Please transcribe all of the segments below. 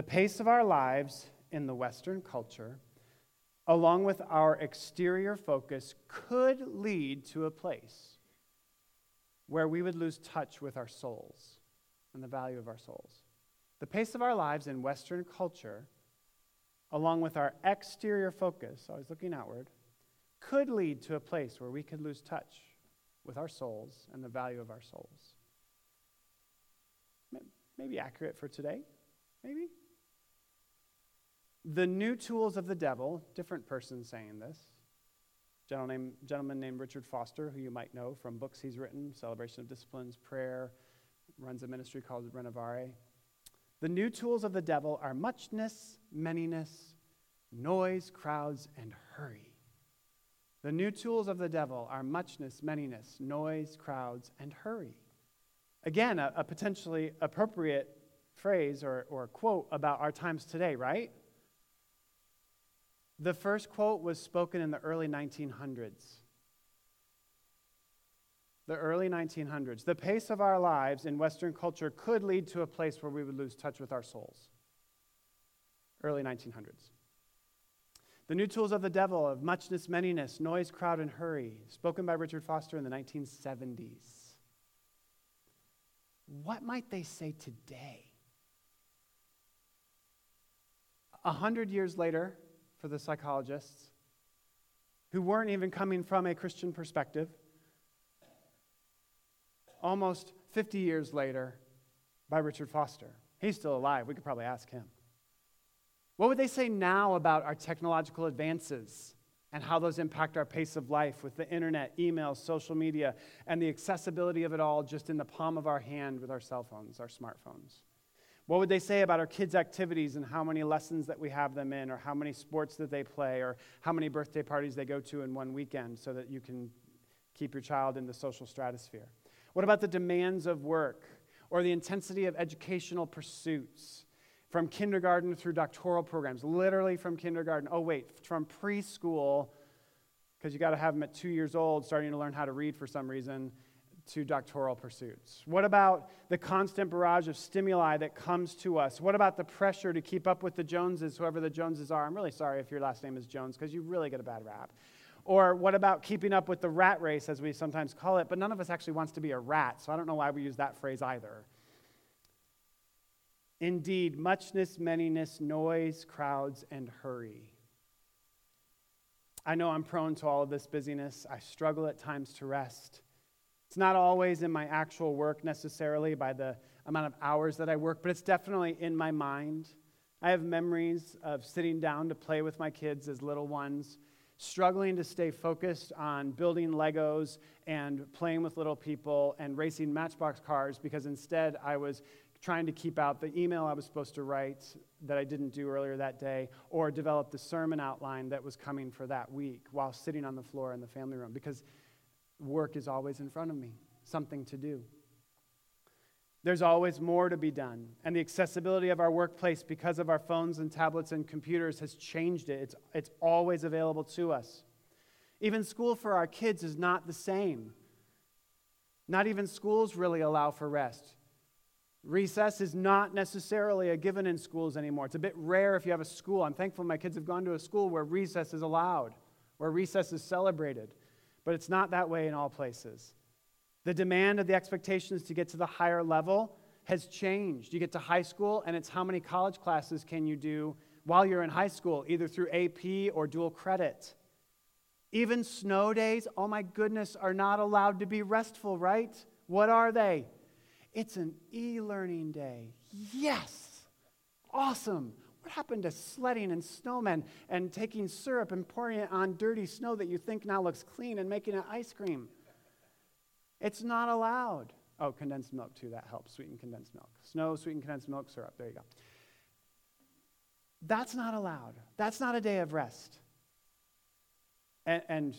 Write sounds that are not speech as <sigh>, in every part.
The pace of our lives in the Western culture, along with our exterior focus, could lead to a place where we would lose touch with our souls and the value of our souls. The pace of our lives in Western culture, along with our exterior focus, always looking outward, could lead to a place where we could lose touch with our souls and the value of our souls. Maybe accurate for today, maybe. The new tools of the devil, different person saying this, gentleman named, gentleman named Richard Foster, who you might know from books he's written, Celebration of Disciplines, Prayer, runs a ministry called Renovare. The new tools of the devil are muchness, manyness, noise, crowds, and hurry. The new tools of the devil are muchness, manyness, noise, crowds, and hurry. Again, a, a potentially appropriate phrase or, or quote about our times today, right? The first quote was spoken in the early 1900s. The early 1900s. The pace of our lives in Western culture could lead to a place where we would lose touch with our souls. Early 1900s. The new tools of the devil of muchness, manyness, noise, crowd, and hurry, spoken by Richard Foster in the 1970s. What might they say today? A hundred years later, for the psychologists, who weren't even coming from a Christian perspective, almost 50 years later, by Richard Foster. He's still alive. We could probably ask him. What would they say now about our technological advances and how those impact our pace of life with the internet, email, social media, and the accessibility of it all just in the palm of our hand with our cell phones, our smartphones? What would they say about our kids' activities and how many lessons that we have them in, or how many sports that they play, or how many birthday parties they go to in one weekend so that you can keep your child in the social stratosphere? What about the demands of work or the intensity of educational pursuits? from kindergarten through doctoral programs, literally from kindergarten. Oh, wait, from preschool, because you got to have them at two years old, starting to learn how to read for some reason, to doctoral pursuits? What about the constant barrage of stimuli that comes to us? What about the pressure to keep up with the Joneses, whoever the Joneses are? I'm really sorry if your last name is Jones, because you really get a bad rap. Or what about keeping up with the rat race, as we sometimes call it? But none of us actually wants to be a rat, so I don't know why we use that phrase either. Indeed, muchness, manyness, noise, crowds, and hurry. I know I'm prone to all of this busyness. I struggle at times to rest. It's not always in my actual work necessarily by the amount of hours that I work, but it's definitely in my mind. I have memories of sitting down to play with my kids as little ones, struggling to stay focused on building Legos and playing with little people and racing matchbox cars because instead I was trying to keep out the email I was supposed to write that I didn't do earlier that day, or develop the sermon outline that was coming for that week while sitting on the floor in the family room because work is always in front of me, something to do. There's always more to be done. And the accessibility of our workplace because of our phones and tablets and computers has changed it. It's, it's always available to us. Even school for our kids is not the same. Not even schools really allow for rest. Recess is not necessarily a given in schools anymore. It's a bit rare if you have a school. I'm thankful my kids have gone to a school where recess is allowed, where recess is celebrated. But it's not that way in all places. The demand of the expectations to get to the higher level has changed. You get to high school, and it's how many college classes can you do while you're in high school, either through AP or dual credit. Even snow days, oh my goodness, are not allowed to be restful, right? What are they? It's an e learning day. Yes! Awesome. What happened to sledding and snowmen and taking syrup and pouring it on dirty snow that you think now looks clean and making it ice cream? It's not allowed. Oh, condensed milk, too. That helps. Sweetened condensed milk. Snow, sweetened condensed milk, syrup. There you go. That's not allowed. That's not a day of rest. And, and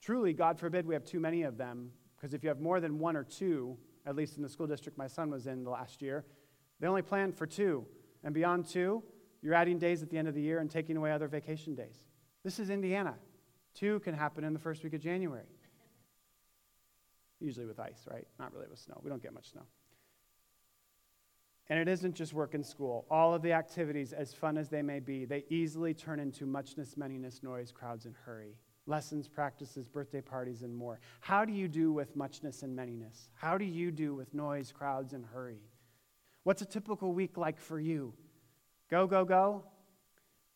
truly, God forbid we have too many of them, because if you have more than one or two, at least in the school district my son was in the last year, they only planned for two. And beyond two, you're adding days at the end of the year and taking away other vacation days. This is Indiana. Two can happen in the first week of January. Usually with ice, right? Not really with snow. We don't get much snow. And it isn't just work and school. All of the activities, as fun as they may be, they easily turn into muchness, manyness, noise, crowds, and hurry. Lessons, practices, birthday parties, and more. How do you do with muchness and manyness? How do you do with noise, crowds, and hurry? What's a typical week like for you? Go, go, go?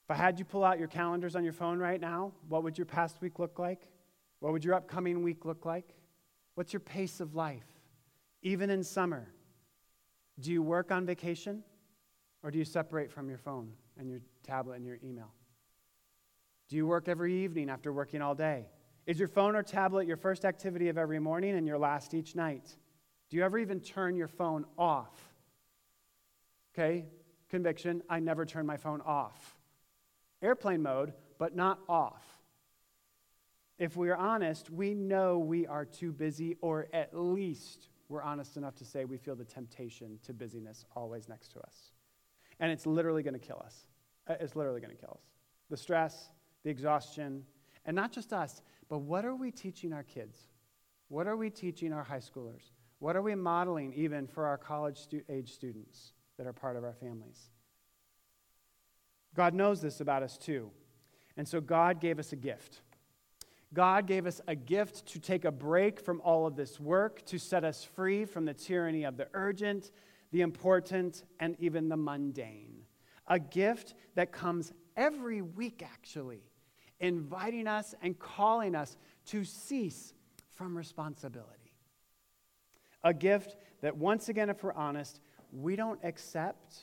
If I had you pull out your calendars on your phone right now, what would your past week look like? What would your upcoming week look like? What's your pace of life? Even in summer, do you work on vacation or do you separate from your phone and your tablet and your email? Do you work every evening after working all day? Is your phone or tablet your first activity of every morning and your last each night? Do you ever even turn your phone off? Okay, conviction I never turn my phone off. Airplane mode, but not off. If we are honest, we know we are too busy, or at least we're honest enough to say we feel the temptation to busyness always next to us. And it's literally going to kill us. Uh, it's literally going to kill us. The stress, the exhaustion, and not just us, but what are we teaching our kids? What are we teaching our high schoolers? What are we modeling even for our college stu- age students that are part of our families? God knows this about us too. And so God gave us a gift. God gave us a gift to take a break from all of this work, to set us free from the tyranny of the urgent, the important, and even the mundane. A gift that comes every week, actually, inviting us and calling us to cease from responsibility. A gift that, once again, if we're honest, we don't accept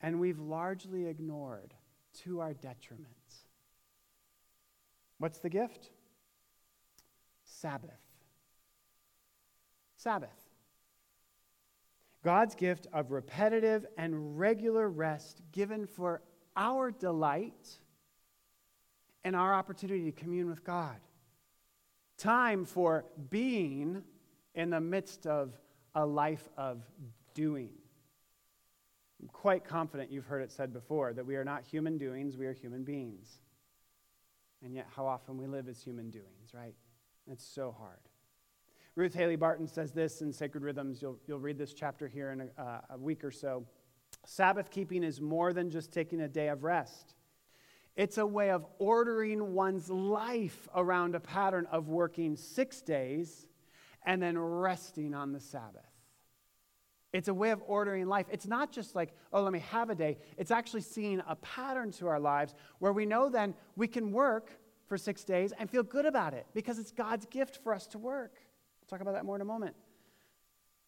and we've largely ignored to our detriment. What's the gift? Sabbath. Sabbath. God's gift of repetitive and regular rest given for our delight and our opportunity to commune with God. Time for being in the midst of a life of doing. I'm quite confident you've heard it said before that we are not human doings, we are human beings. And yet, how often we live as human doings, right? It's so hard. Ruth Haley Barton says this in Sacred Rhythms. You'll, you'll read this chapter here in a, uh, a week or so. Sabbath keeping is more than just taking a day of rest. It's a way of ordering one's life around a pattern of working six days and then resting on the Sabbath. It's a way of ordering life. It's not just like, oh, let me have a day. It's actually seeing a pattern to our lives where we know then we can work for six days and feel good about it because it's God's gift for us to work. We'll talk about that more in a moment.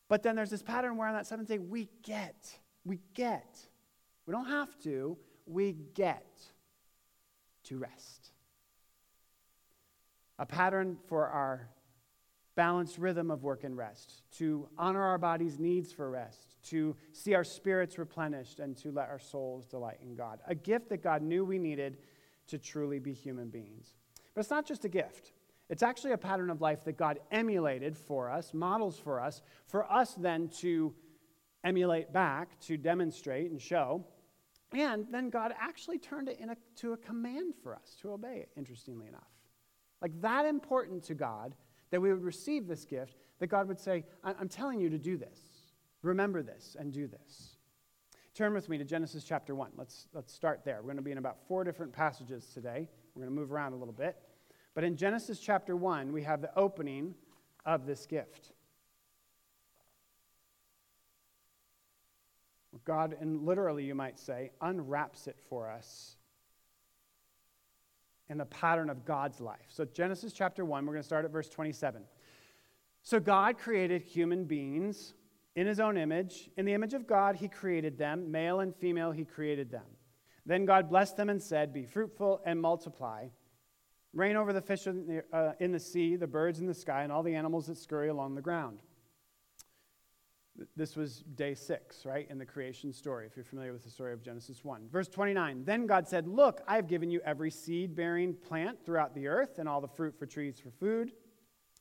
But then there's this pattern where on that seventh day, we get, we get, we don't have to, we get to rest. A pattern for our balanced rhythm of work and rest, to honor our body's needs for rest, to see our spirits replenished, and to let our souls delight in God. A gift that God knew we needed to truly be human beings. But it's not just a gift, it's actually a pattern of life that God emulated for us, models for us, for us then to emulate back, to demonstrate and show. And then God actually turned it into a command for us to obey it, interestingly enough. Like that important to God that we would receive this gift, that God would say, I'm telling you to do this. Remember this and do this. Turn with me to Genesis chapter 1. Let's, let's start there. We're going to be in about four different passages today. We're going to move around a little bit. But in Genesis chapter 1, we have the opening of this gift. God, and literally you might say, unwraps it for us in the pattern of God's life. So, Genesis chapter 1, we're going to start at verse 27. So, God created human beings in his own image. In the image of God, he created them. Male and female, he created them. Then God blessed them and said, Be fruitful and multiply. Reign over the fish in the, uh, in the sea, the birds in the sky, and all the animals that scurry along the ground. This was day six, right, in the creation story, if you're familiar with the story of Genesis 1. Verse 29 Then God said, Look, I have given you every seed bearing plant throughout the earth, and all the fruit for trees for food.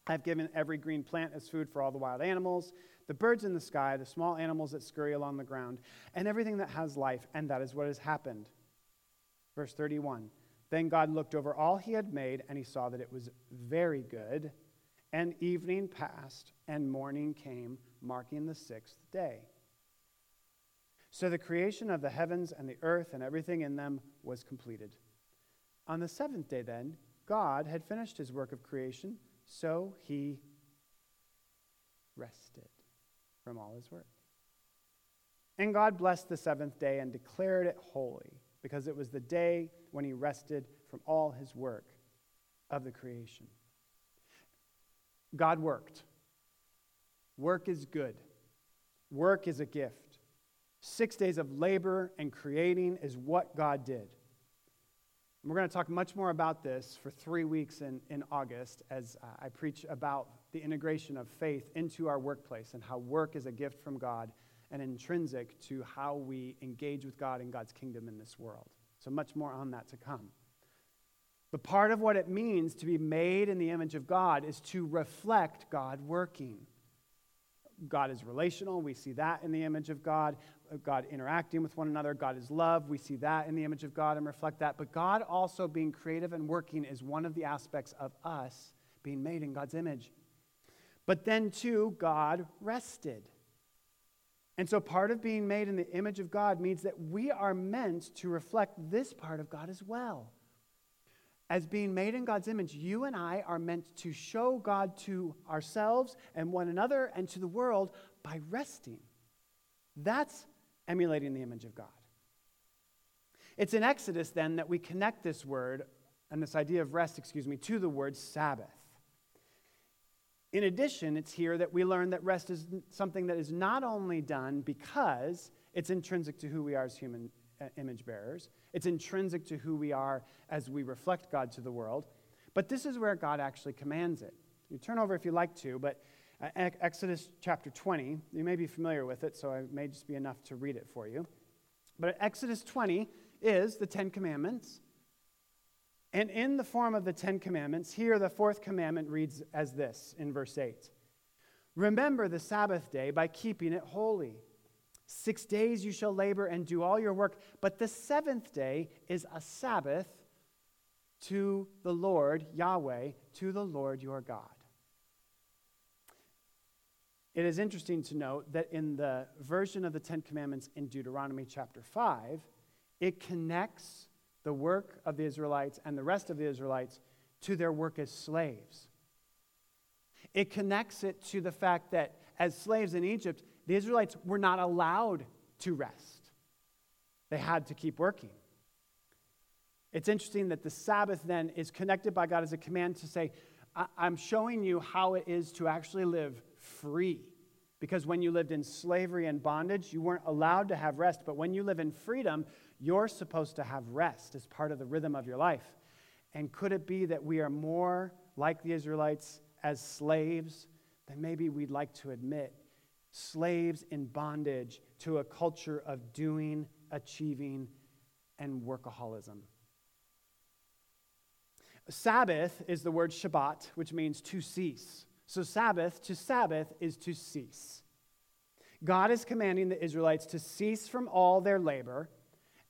I have given every green plant as food for all the wild animals the birds in the sky, the small animals that scurry along the ground, and everything that has life, and that is what has happened. Verse 31 Then God looked over all he had made, and he saw that it was very good. And evening passed, and morning came, marking the sixth day. So the creation of the heavens and the earth and everything in them was completed. On the seventh day, then, God had finished his work of creation, so he rested from all his work. And God blessed the seventh day and declared it holy, because it was the day when he rested from all his work of the creation. God worked. Work is good, work is a gift. Six days of labor and creating is what God did. we're going to talk much more about this for three weeks in, in August as uh, I preach about the integration of faith into our workplace and how work is a gift from God and intrinsic to how we engage with God and God's kingdom in this world. So, much more on that to come. But part of what it means to be made in the image of God is to reflect God working. God is relational. We see that in the image of God. Uh, God interacting with one another. God is love. We see that in the image of God and reflect that. But God also being creative and working is one of the aspects of us being made in God's image. But then, too, God rested. And so, part of being made in the image of God means that we are meant to reflect this part of God as well. As being made in God's image, you and I are meant to show God to ourselves and one another and to the world by resting. That's emulating the image of God. It's in Exodus then that we connect this word and this idea of rest, excuse me, to the word Sabbath. In addition, it's here that we learn that rest is something that is not only done because it's intrinsic to who we are as human image bearers, it's intrinsic to who we are as we reflect God to the world, but this is where God actually commands it. You turn over if you like to, but uh, Exodus chapter 20. You may be familiar with it, so it may just be enough to read it for you. But Exodus 20 is the Ten Commandments. And in the form of the Ten Commandments, here the fourth commandment reads as this in verse 8 Remember the Sabbath day by keeping it holy. Six days you shall labor and do all your work, but the seventh day is a Sabbath to the Lord, Yahweh, to the Lord your God. It is interesting to note that in the version of the Ten Commandments in Deuteronomy chapter 5, it connects the work of the Israelites and the rest of the Israelites to their work as slaves. It connects it to the fact that as slaves in Egypt, the Israelites were not allowed to rest, they had to keep working. It's interesting that the Sabbath then is connected by God as a command to say, I'm showing you how it is to actually live free. Because when you lived in slavery and bondage, you weren't allowed to have rest. But when you live in freedom, you're supposed to have rest as part of the rhythm of your life. And could it be that we are more like the Israelites as slaves than maybe we'd like to admit? Slaves in bondage to a culture of doing, achieving, and workaholism. Sabbath is the word Shabbat, which means to cease. So, Sabbath to Sabbath is to cease. God is commanding the Israelites to cease from all their labor.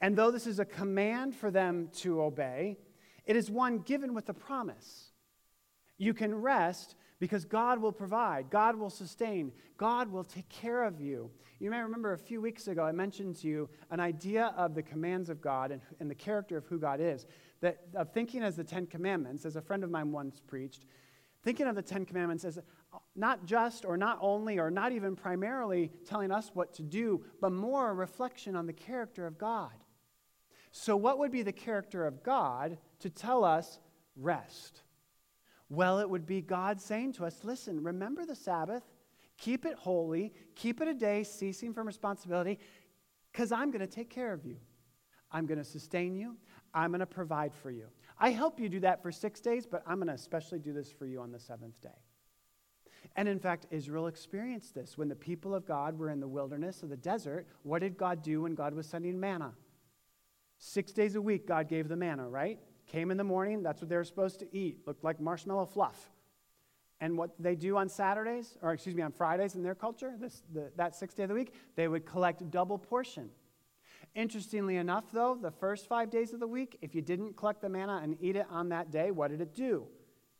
And though this is a command for them to obey, it is one given with a promise. You can rest because God will provide, God will sustain, God will take care of you. You may remember a few weeks ago, I mentioned to you an idea of the commands of God and, and the character of who God is. That of thinking as the Ten Commandments, as a friend of mine once preached, thinking of the Ten Commandments as uh, not just or not only or not even primarily telling us what to do, but more a reflection on the character of God. So, what would be the character of God to tell us rest? Well, it would be God saying to us, listen, remember the Sabbath, keep it holy, keep it a day ceasing from responsibility, because I'm going to take care of you. I'm going to sustain you. I'm going to provide for you. I help you do that for six days, but I'm going to especially do this for you on the seventh day. And in fact, Israel experienced this. When the people of God were in the wilderness of the desert, what did God do when God was sending manna? Six days a week, God gave the manna, right? Came in the morning, that's what they were supposed to eat. Looked like marshmallow fluff. And what they do on Saturdays, or excuse me, on Fridays in their culture, this, the, that sixth day of the week, they would collect double portion. Interestingly enough, though, the first five days of the week, if you didn't collect the manna and eat it on that day, what did it do?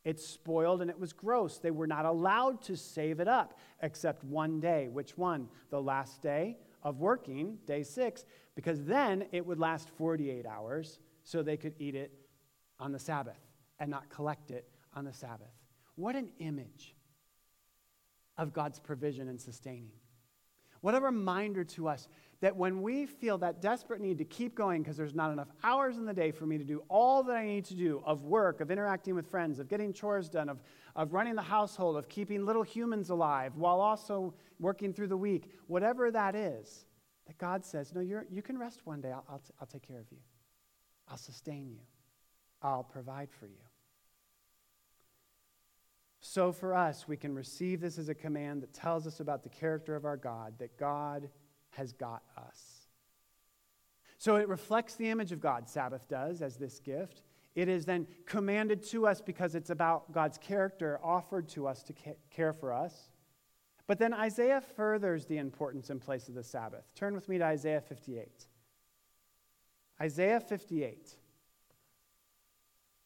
It spoiled and it was gross. They were not allowed to save it up except one day. Which one? The last day of working, day six, because then it would last 48 hours so they could eat it on the Sabbath and not collect it on the Sabbath. What an image of God's provision and sustaining. What a reminder to us that when we feel that desperate need to keep going because there's not enough hours in the day for me to do all that I need to do of work, of interacting with friends, of getting chores done, of, of running the household, of keeping little humans alive while also working through the week, whatever that is, that God says, No, you're, you can rest one day. I'll, I'll, t- I'll take care of you, I'll sustain you, I'll provide for you. So for us, we can receive this as a command that tells us about the character of our God, that God has got us. So it reflects the image of God, Sabbath does, as this gift. It is then commanded to us because it's about God's character offered to us to care for us. But then Isaiah furthers the importance and place of the Sabbath. Turn with me to Isaiah 58. Isaiah 58.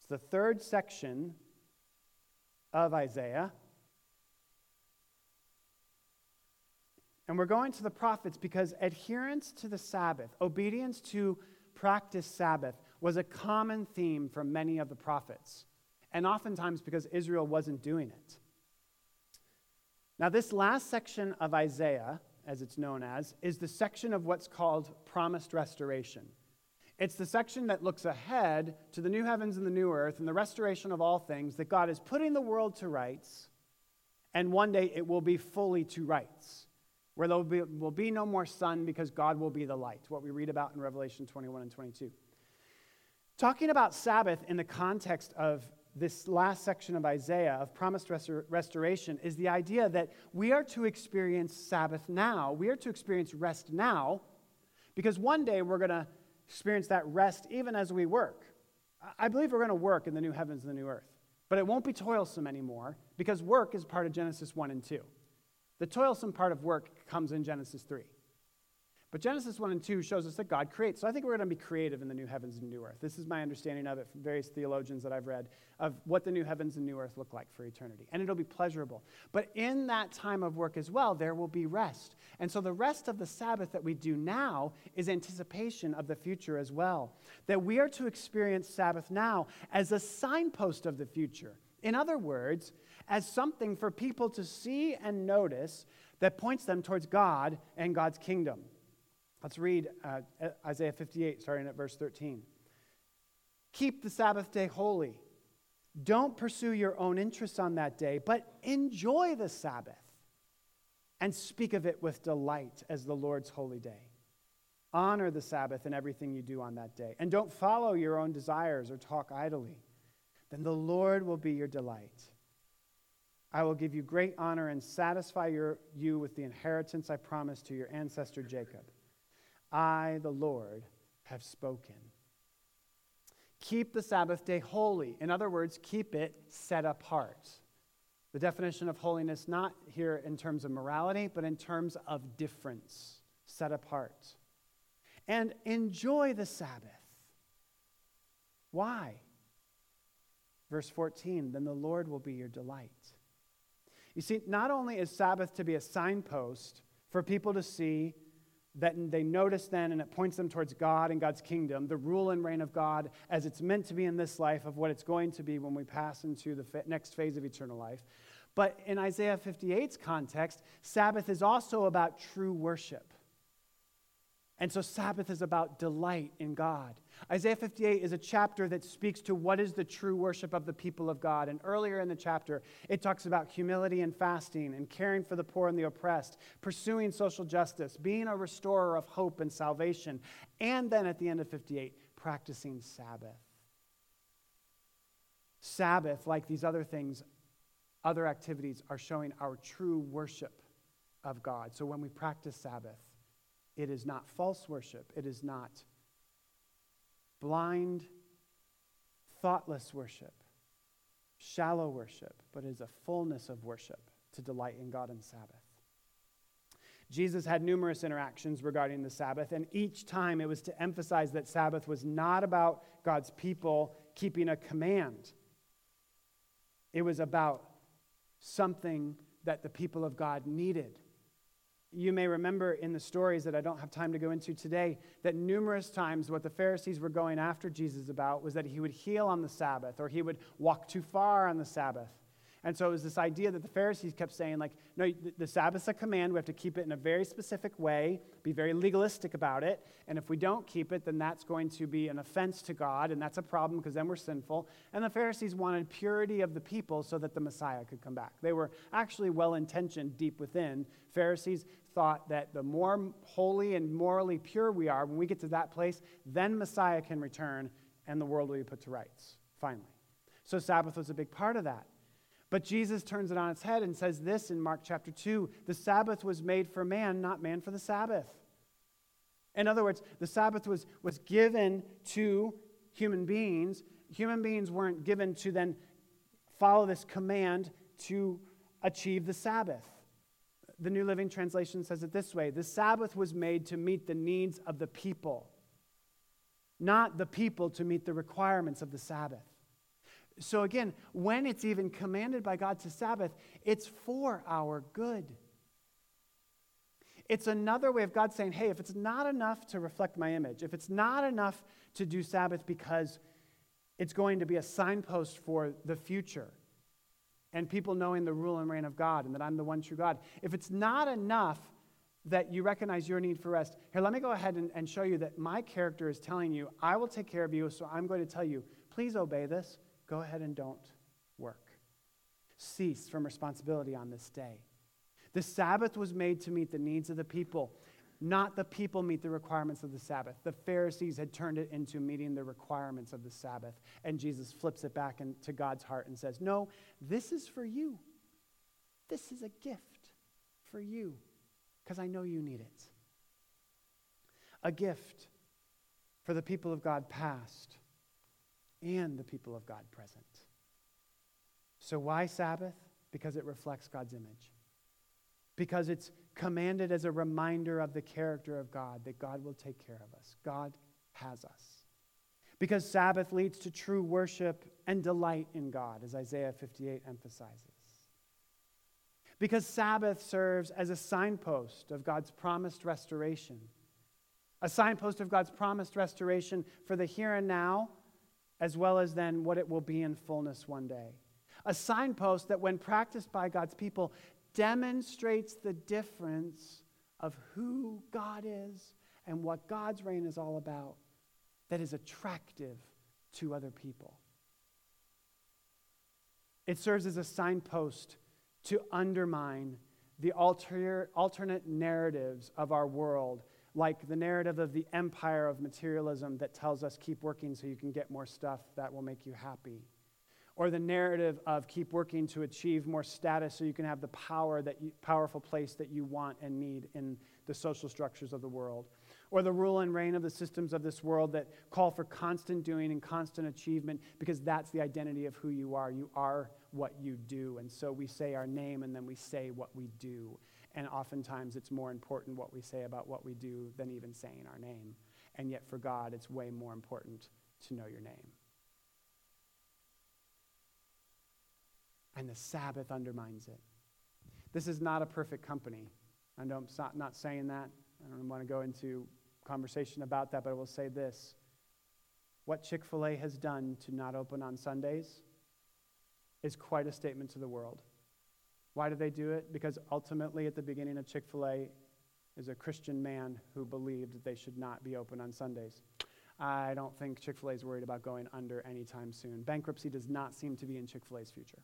The third section of Isaiah. And we're going to the prophets because adherence to the Sabbath, obedience to practice Sabbath, was a common theme for many of the prophets. And oftentimes because Israel wasn't doing it. Now, this last section of Isaiah, as it's known as, is the section of what's called promised restoration. It's the section that looks ahead to the new heavens and the new earth and the restoration of all things, that God is putting the world to rights, and one day it will be fully to rights, where there will be, will be no more sun because God will be the light, what we read about in Revelation 21 and 22. Talking about Sabbath in the context of this last section of Isaiah of promised restor- restoration is the idea that we are to experience Sabbath now. We are to experience rest now because one day we're going to experience that rest even as we work. I believe we're going to work in the new heavens and the new earth, but it won't be toilsome anymore because work is part of Genesis 1 and 2. The toilsome part of work comes in Genesis 3. But Genesis 1 and 2 shows us that God creates. So I think we're going to be creative in the new heavens and new earth. This is my understanding of it from various theologians that I've read of what the new heavens and new earth look like for eternity. And it'll be pleasurable. But in that time of work as well, there will be rest. And so the rest of the Sabbath that we do now is anticipation of the future as well. That we are to experience Sabbath now as a signpost of the future. In other words, as something for people to see and notice that points them towards God and God's kingdom. Let's read uh, Isaiah 58, starting at verse 13. Keep the Sabbath day holy. Don't pursue your own interests on that day, but enjoy the Sabbath and speak of it with delight as the Lord's holy day. Honor the Sabbath in everything you do on that day, and don't follow your own desires or talk idly. Then the Lord will be your delight. I will give you great honor and satisfy your, you with the inheritance I promised to your ancestor Jacob. I, the Lord, have spoken. Keep the Sabbath day holy. In other words, keep it set apart. The definition of holiness, not here in terms of morality, but in terms of difference, set apart. And enjoy the Sabbath. Why? Verse 14, then the Lord will be your delight. You see, not only is Sabbath to be a signpost for people to see that they notice then, and it points them towards God and God's kingdom, the rule and reign of God as it's meant to be in this life, of what it's going to be when we pass into the next phase of eternal life. But in Isaiah 58's context, Sabbath is also about true worship. And so Sabbath is about delight in God. Isaiah 58 is a chapter that speaks to what is the true worship of the people of God. And earlier in the chapter, it talks about humility and fasting and caring for the poor and the oppressed, pursuing social justice, being a restorer of hope and salvation. And then at the end of 58, practicing Sabbath. Sabbath, like these other things, other activities, are showing our true worship of God. So when we practice Sabbath, it is not false worship. It is not blind, thoughtless worship, shallow worship, but is a fullness of worship to delight in God and Sabbath. Jesus had numerous interactions regarding the Sabbath, and each time it was to emphasize that Sabbath was not about God's people keeping a command. It was about something that the people of God needed You may remember in the stories that I don't have time to go into today that numerous times what the Pharisees were going after Jesus about was that he would heal on the Sabbath or he would walk too far on the Sabbath. And so it was this idea that the Pharisees kept saying, like, no, the Sabbath's a command. We have to keep it in a very specific way, be very legalistic about it. And if we don't keep it, then that's going to be an offense to God, and that's a problem because then we're sinful. And the Pharisees wanted purity of the people so that the Messiah could come back. They were actually well intentioned deep within. Pharisees thought that the more holy and morally pure we are, when we get to that place, then Messiah can return and the world will be put to rights, finally. So Sabbath was a big part of that. But Jesus turns it on its head and says this in Mark chapter 2 the Sabbath was made for man, not man for the Sabbath. In other words, the Sabbath was, was given to human beings. Human beings weren't given to then follow this command to achieve the Sabbath. The New Living Translation says it this way The Sabbath was made to meet the needs of the people, not the people to meet the requirements of the Sabbath. So, again, when it's even commanded by God to Sabbath, it's for our good. It's another way of God saying, hey, if it's not enough to reflect my image, if it's not enough to do Sabbath because it's going to be a signpost for the future and people knowing the rule and reign of God and that I'm the one true God, if it's not enough that you recognize your need for rest, here, let me go ahead and, and show you that my character is telling you, I will take care of you, so I'm going to tell you, please obey this go ahead and don't work. Cease from responsibility on this day. The Sabbath was made to meet the needs of the people, not the people meet the requirements of the Sabbath. The Pharisees had turned it into meeting the requirements of the Sabbath. And Jesus flips it back into God's heart and says, No, this is for you. This is a gift for you because I know you need it. A gift for the people of God past and the people of God present. So, why Sabbath? Because it reflects God's image. Because it's commanded as a reminder of the character of God, that God will take care of us. God has us. Because Sabbath leads to true worship and delight in God, as Isaiah 58 emphasizes. Because Sabbath serves as a signpost of God's promised restoration, a signpost of God's promised restoration for the here and now as well as then what it will be in fullness one day. A signpost that, when practiced by God's people, demonstrates the difference of who God is and what God's reign is all about, that is attractive to other people. It serves as a signpost to undermine the alter, alternate narratives of our world like the narrative of the empire of materialism that tells us keep working so you can get more stuff that will make you happy. Or the narrative of keep working to achieve more status so you can have the power that you, powerful place that you want and need in the social structures of the world. Or the rule and reign of the systems of this world that call for constant doing and constant achievement because that's the identity of who you are. You are what you do. And so we say our name and then we say what we do. And oftentimes it's more important what we say about what we do than even saying our name. And yet for God, it's way more important to know your name. And the Sabbath undermines it. This is not a perfect company. I know I'm not saying that. I don't want to go into conversation about that, but I will say this. What Chick fil A has done to not open on Sundays is quite a statement to the world. Why do they do it? Because ultimately, at the beginning of Chick fil A, is a Christian man who believed that they should not be open on Sundays. I don't think Chick fil A is worried about going under anytime soon. Bankruptcy does not seem to be in Chick fil A's future.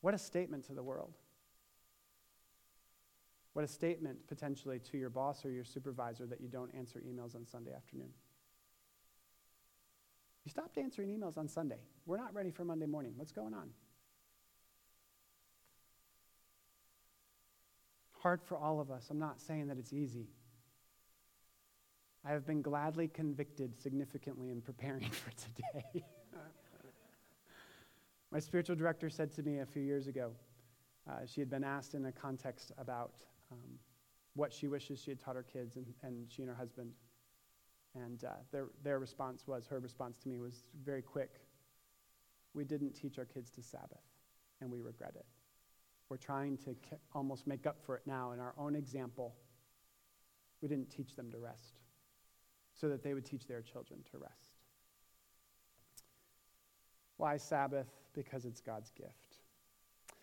What a statement to the world. What a statement potentially to your boss or your supervisor that you don't answer emails on Sunday afternoon. You stopped answering emails on Sunday. We're not ready for Monday morning. What's going on? Hard for all of us. I'm not saying that it's easy. I have been gladly convicted significantly in preparing <laughs> for today. <laughs> My spiritual director said to me a few years ago, uh, she had been asked in a context about um, what she wishes she had taught her kids, and, and she and her husband. And uh, their, their response was, her response to me was very quick. We didn't teach our kids to Sabbath, and we regret it. We're trying to almost make up for it now in our own example. We didn't teach them to rest so that they would teach their children to rest. Why Sabbath? Because it's God's gift.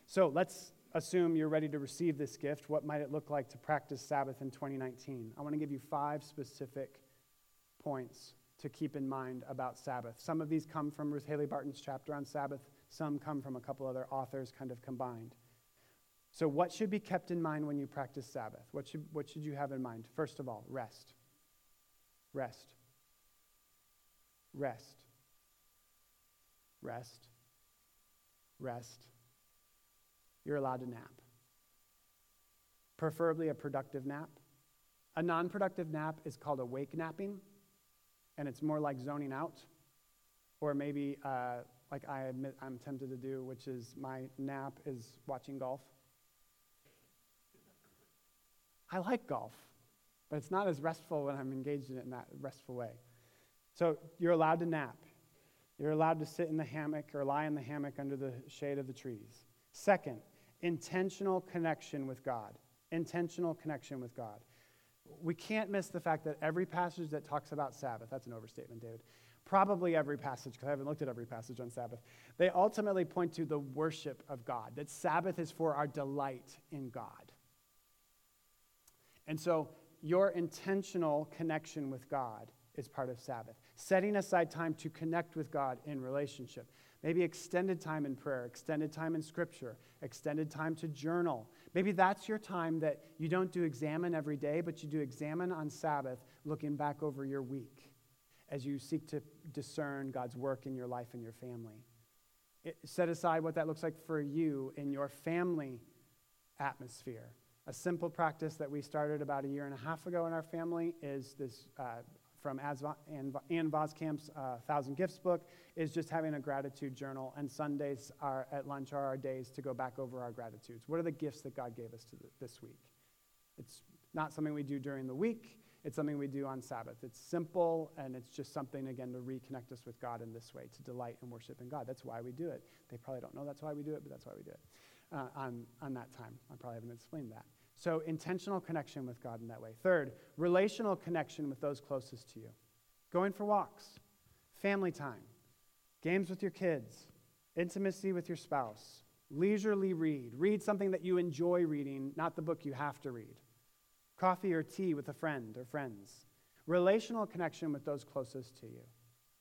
So let's assume you're ready to receive this gift. What might it look like to practice Sabbath in 2019? I want to give you five specific points to keep in mind about Sabbath. Some of these come from Ruth Haley Barton's chapter on Sabbath, some come from a couple other authors kind of combined. So, what should be kept in mind when you practice Sabbath? What should, what should you have in mind? First of all, rest. Rest. Rest. Rest. Rest. You're allowed to nap. Preferably a productive nap. A non productive nap is called awake napping, and it's more like zoning out. Or maybe, uh, like I admit I'm tempted to do, which is my nap is watching golf. I like golf, but it's not as restful when I'm engaged in it in that restful way. So you're allowed to nap. You're allowed to sit in the hammock or lie in the hammock under the shade of the trees. Second, intentional connection with God. Intentional connection with God. We can't miss the fact that every passage that talks about Sabbath, that's an overstatement, David, probably every passage, because I haven't looked at every passage on Sabbath, they ultimately point to the worship of God, that Sabbath is for our delight in God. And so your intentional connection with God is part of Sabbath. Setting aside time to connect with God in relationship. Maybe extended time in prayer, extended time in scripture, extended time to journal. Maybe that's your time that you don't do examine every day, but you do examine on Sabbath, looking back over your week as you seek to discern God's work in your life and your family. It, set aside what that looks like for you in your family atmosphere a simple practice that we started about a year and a half ago in our family is this uh, from Ann Voskamp's uh, Thousand Gifts book is just having a gratitude journal. And Sundays are, at lunch are our days to go back over our gratitudes. What are the gifts that God gave us the, this week? It's not something we do during the week. It's something we do on Sabbath. It's simple, and it's just something, again, to reconnect us with God in this way, to delight and worship in God. That's why we do it. They probably don't know that's why we do it, but that's why we do it uh, on, on that time. I probably haven't explained that. So, intentional connection with God in that way. Third, relational connection with those closest to you. Going for walks, family time, games with your kids, intimacy with your spouse, leisurely read. Read something that you enjoy reading, not the book you have to read. Coffee or tea with a friend or friends. Relational connection with those closest to you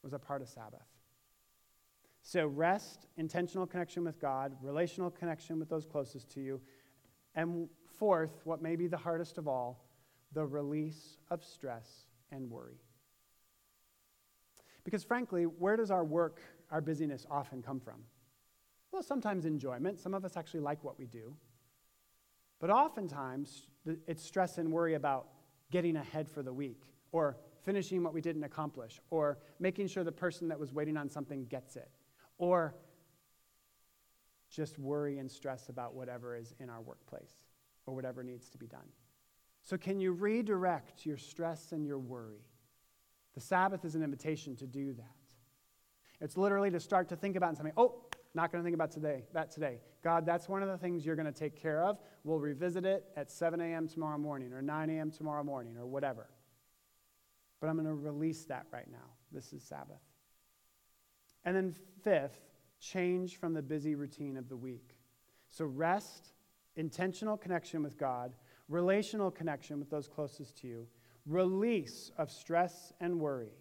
was a part of Sabbath. So, rest, intentional connection with God, relational connection with those closest to you, and fourth, what may be the hardest of all, the release of stress and worry. Because frankly, where does our work, our busyness often come from? Well, sometimes enjoyment. Some of us actually like what we do. But oftentimes, it's stress and worry about getting ahead for the week, or finishing what we didn't accomplish, or making sure the person that was waiting on something gets it, or just worry and stress about whatever is in our workplace or whatever needs to be done. So, can you redirect your stress and your worry? The Sabbath is an invitation to do that. It's literally to start to think about something. Oh, not going to think about today. That today. God, that's one of the things you're going to take care of. We'll revisit it at 7 a.m. tomorrow morning or 9 a.m. tomorrow morning or whatever. But I'm going to release that right now. This is Sabbath. And then, fifth, change from the busy routine of the week. So, rest, intentional connection with God, relational connection with those closest to you, release of stress and worry,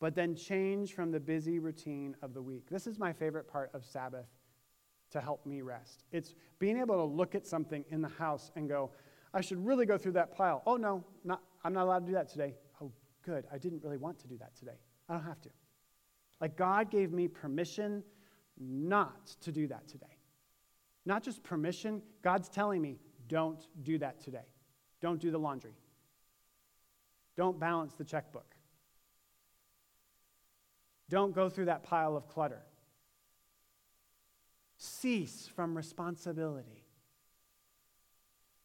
but then change from the busy routine of the week. This is my favorite part of Sabbath to help me rest. It's being able to look at something in the house and go, I should really go through that pile. Oh, no, not, I'm not allowed to do that today. Oh, good. I didn't really want to do that today. I don't have to. Like God gave me permission not to do that today. Not just permission, God's telling me, don't do that today. Don't do the laundry. Don't balance the checkbook. Don't go through that pile of clutter. Cease from responsibility.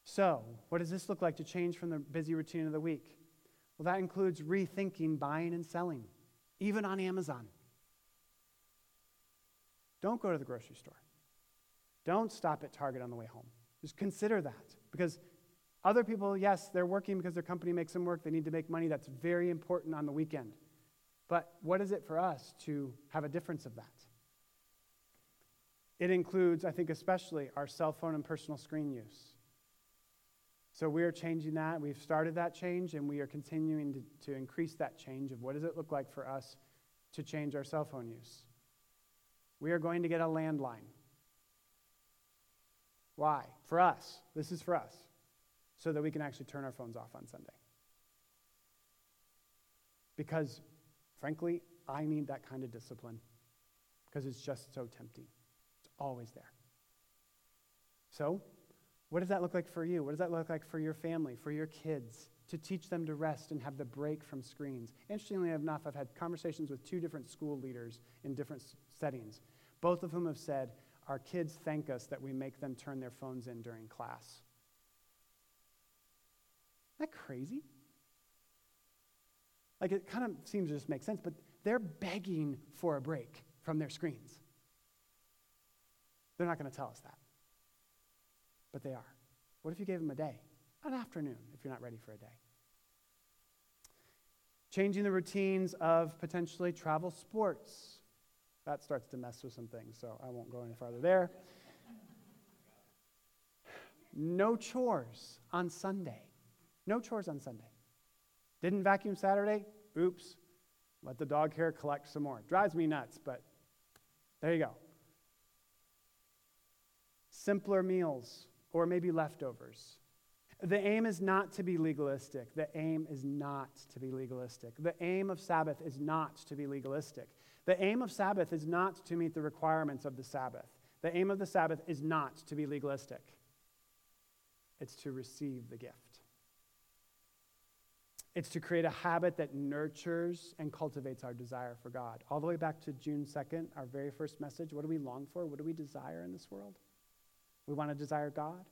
So, what does this look like to change from the busy routine of the week? Well, that includes rethinking buying and selling, even on Amazon. Don't go to the grocery store. Don't stop at Target on the way home. Just consider that. Because other people, yes, they're working because their company makes them work. They need to make money. That's very important on the weekend. But what is it for us to have a difference of that? It includes, I think, especially our cell phone and personal screen use. So we are changing that. We've started that change, and we are continuing to, to increase that change of what does it look like for us to change our cell phone use. We are going to get a landline. Why? For us. This is for us. So that we can actually turn our phones off on Sunday. Because, frankly, I need that kind of discipline because it's just so tempting. It's always there. So, what does that look like for you? What does that look like for your family, for your kids? To teach them to rest and have the break from screens. Interestingly enough, I've had conversations with two different school leaders in different settings, both of whom have said, Our kids thank us that we make them turn their phones in during class. Isn't that crazy? Like, it kind of seems to just make sense, but they're begging for a break from their screens. They're not going to tell us that but they are. What if you gave them a day, an afternoon, if you're not ready for a day? Changing the routines of potentially travel sports. That starts to mess with some things, so I won't go any farther there. No chores on Sunday. No chores on Sunday. Didn't vacuum Saturday? Oops. Let the dog hair collect some more. Drives me nuts, but there you go. Simpler meals or maybe leftovers. The aim is not to be legalistic. The aim is not to be legalistic. The aim of Sabbath is not to be legalistic. The aim of Sabbath is not to meet the requirements of the Sabbath. The aim of the Sabbath is not to be legalistic, it's to receive the gift. It's to create a habit that nurtures and cultivates our desire for God. All the way back to June 2nd, our very first message what do we long for? What do we desire in this world? We want to desire God.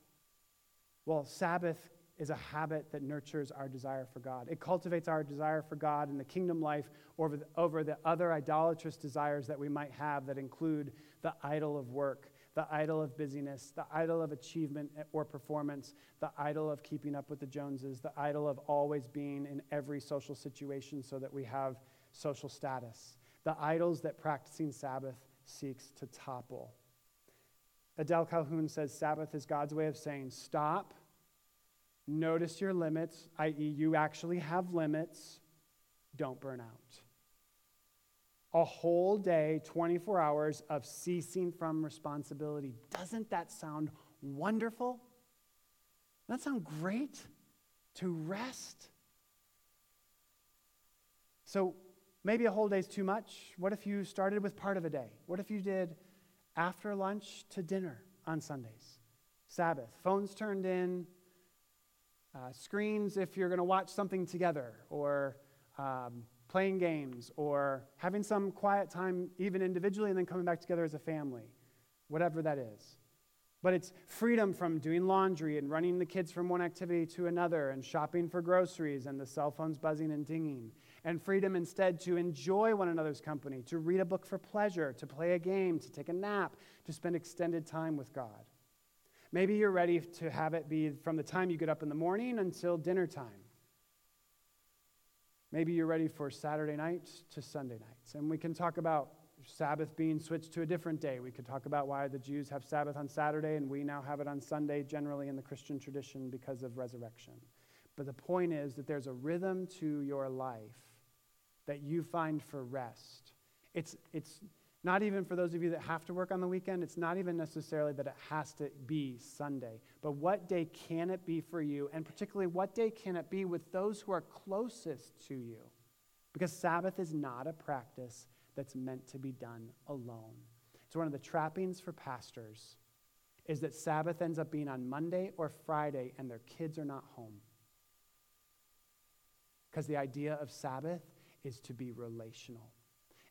Well, Sabbath is a habit that nurtures our desire for God. It cultivates our desire for God and the kingdom life over the, over the other idolatrous desires that we might have that include the idol of work, the idol of busyness, the idol of achievement or performance, the idol of keeping up with the Joneses, the idol of always being in every social situation so that we have social status, the idols that practicing Sabbath seeks to topple. Adele Calhoun says Sabbath is God's way of saying stop, notice your limits, i.e., you actually have limits, don't burn out. A whole day, 24 hours of ceasing from responsibility. Doesn't that sound wonderful? Doesn't that sound great? To rest? So maybe a whole day is too much. What if you started with part of a day? What if you did after lunch to dinner on Sundays. Sabbath. Phones turned in, uh, screens if you're going to watch something together, or um, playing games, or having some quiet time, even individually, and then coming back together as a family, whatever that is. But it's freedom from doing laundry and running the kids from one activity to another and shopping for groceries and the cell phones buzzing and dinging and freedom instead to enjoy one another's company, to read a book for pleasure, to play a game, to take a nap, to spend extended time with God. Maybe you're ready to have it be from the time you get up in the morning until dinner time. Maybe you're ready for Saturday nights to Sunday nights. And we can talk about Sabbath being switched to a different day. We could talk about why the Jews have Sabbath on Saturday and we now have it on Sunday, generally in the Christian tradition because of resurrection. But the point is that there's a rhythm to your life that you find for rest. It's, it's not even for those of you that have to work on the weekend, it's not even necessarily that it has to be Sunday. But what day can it be for you? And particularly, what day can it be with those who are closest to you? Because Sabbath is not a practice that's meant to be done alone. It's one of the trappings for pastors is that Sabbath ends up being on Monday or Friday and their kids are not home. Because the idea of Sabbath is to be relational.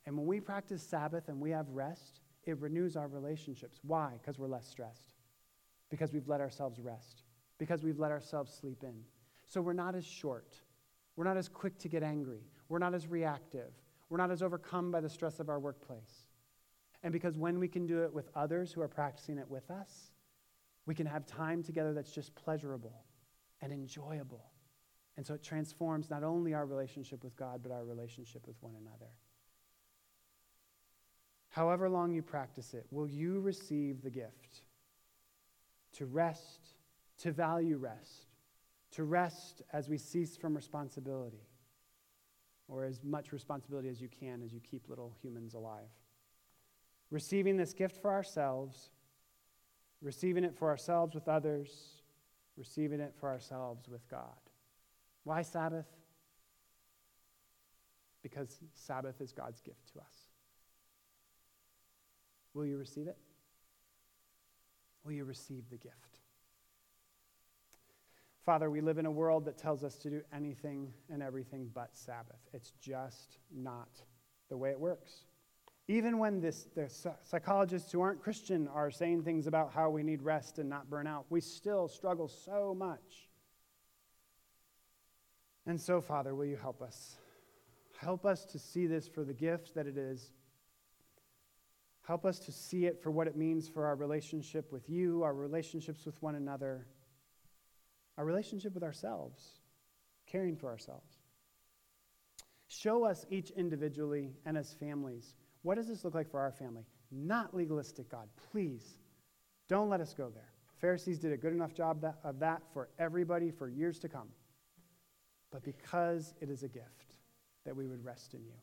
And when we practice Sabbath and we have rest, it renews our relationships. Why? Because we're less stressed. Because we've let ourselves rest. Because we've let ourselves sleep in. So we're not as short. We're not as quick to get angry. We're not as reactive. We're not as overcome by the stress of our workplace. And because when we can do it with others who are practicing it with us, we can have time together that's just pleasurable and enjoyable. And so it transforms not only our relationship with God, but our relationship with one another. However long you practice it, will you receive the gift to rest, to value rest, to rest as we cease from responsibility, or as much responsibility as you can as you keep little humans alive? Receiving this gift for ourselves, receiving it for ourselves with others, receiving it for ourselves with God. Why Sabbath? Because Sabbath is God's gift to us. Will you receive it? Will you receive the gift? Father, we live in a world that tells us to do anything and everything but Sabbath. It's just not the way it works. Even when this, the psychologists who aren't Christian are saying things about how we need rest and not burn out, we still struggle so much. And so, Father, will you help us? Help us to see this for the gift that it is. Help us to see it for what it means for our relationship with you, our relationships with one another, our relationship with ourselves, caring for ourselves. Show us each individually and as families what does this look like for our family? Not legalistic, God. Please, don't let us go there. Pharisees did a good enough job of that for everybody for years to come. But because it is a gift, that we would rest in you.